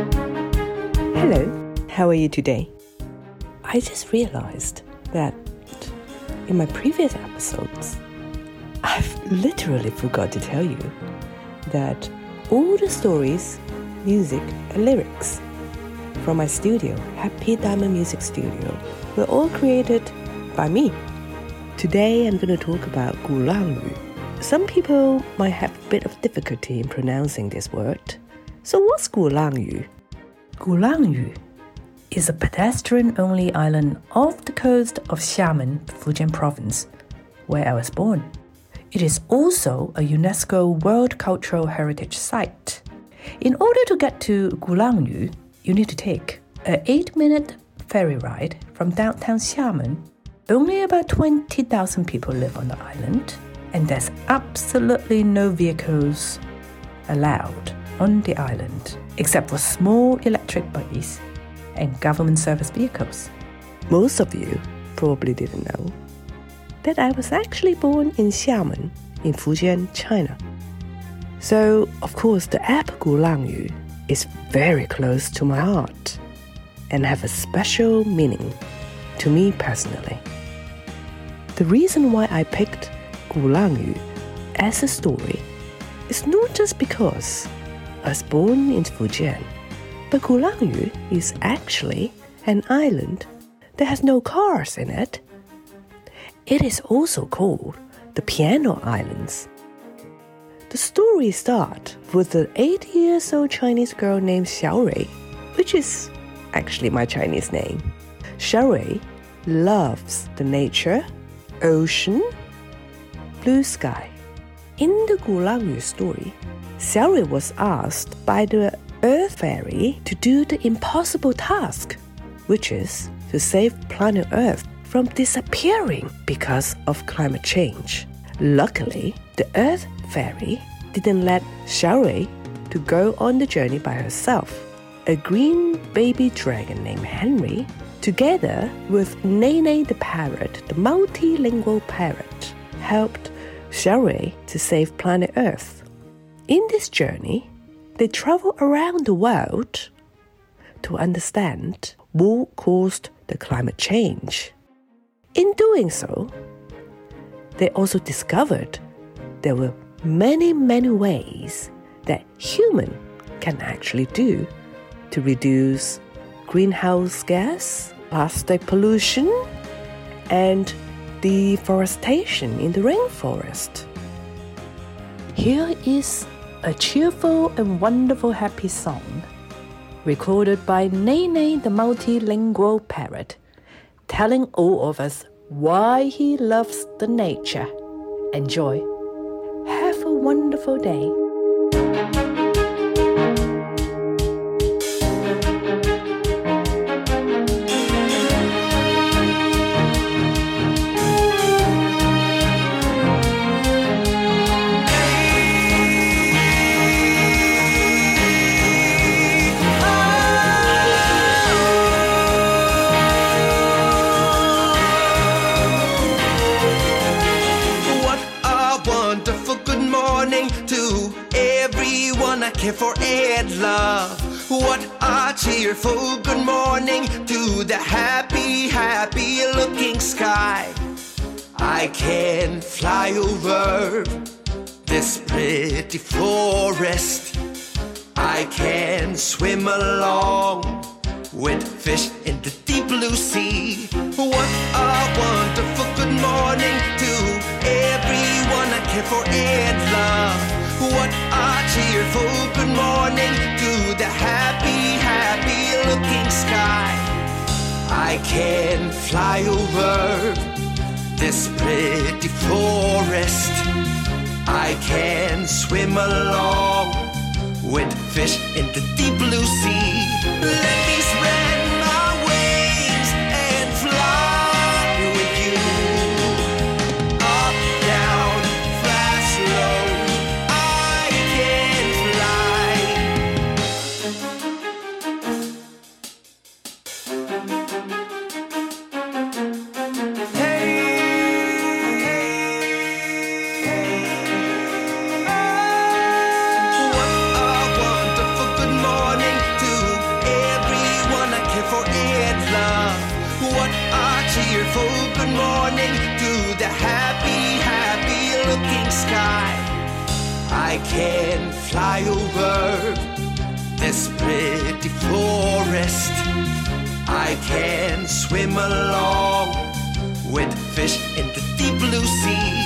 Hello, how are you today? I just realized that in my previous episodes, I've literally forgot to tell you that all the stories, music, and lyrics from my studio, Happy Diamond Music Studio, were all created by me. Today I'm going to talk about Gulangyu. Some people might have a bit of difficulty in pronouncing this word. So what's Gulangyu? Gulangyu is a pedestrian only island off the coast of Xiamen, Fujian province, where I was born. It is also a UNESCO World Cultural Heritage Site. In order to get to Gulangyu, you need to take an 8 minute ferry ride from downtown Xiamen. Only about 20,000 people live on the island, and there's absolutely no vehicles allowed on the island except for small electric buggies and government service vehicles. Most of you probably didn't know that I was actually born in Xiamen in Fujian, China. So, of course, the app Gulangyu is very close to my heart and have a special meaning to me personally. The reason why I picked Gulangyu as a story is not just because was born in Fujian, but Gulangyu is actually an island that has no cars in it. It is also called the Piano Islands. The story starts with an eight years old Chinese girl named Xiaorui, which is actually my Chinese name. Xiaorui loves the nature, ocean, blue sky. In the Gulangyu story, Xiaorui was asked by the Earth Fairy to do the impossible task, which is to save planet Earth from disappearing because of climate change. Luckily, the Earth Fairy didn't let Xiaorui to go on the journey by herself. A green baby dragon named Henry, together with Nene the parrot, the multilingual parrot, helped Xiaorui to save planet Earth. In this journey, they travel around the world to understand what caused the climate change. In doing so, they also discovered there were many, many ways that human can actually do to reduce greenhouse gas, plastic pollution, and deforestation in the rainforest. Here is a cheerful and wonderful happy song, recorded by Nene the multilingual parrot, telling all of us why he loves the nature. Enjoy. Have a wonderful day. Care for and love. What a cheerful good morning to the happy, happy looking sky. I can fly over this pretty forest. I can swim along with fish in the deep blue sea. What a wonderful good morning to everyone I care for and love. What I can fly over this pretty forest. I can swim along with fish in the deep blue sea. Cheerful good morning to the happy, happy looking sky. I can fly over this pretty forest. I can swim along with fish in the deep blue sea.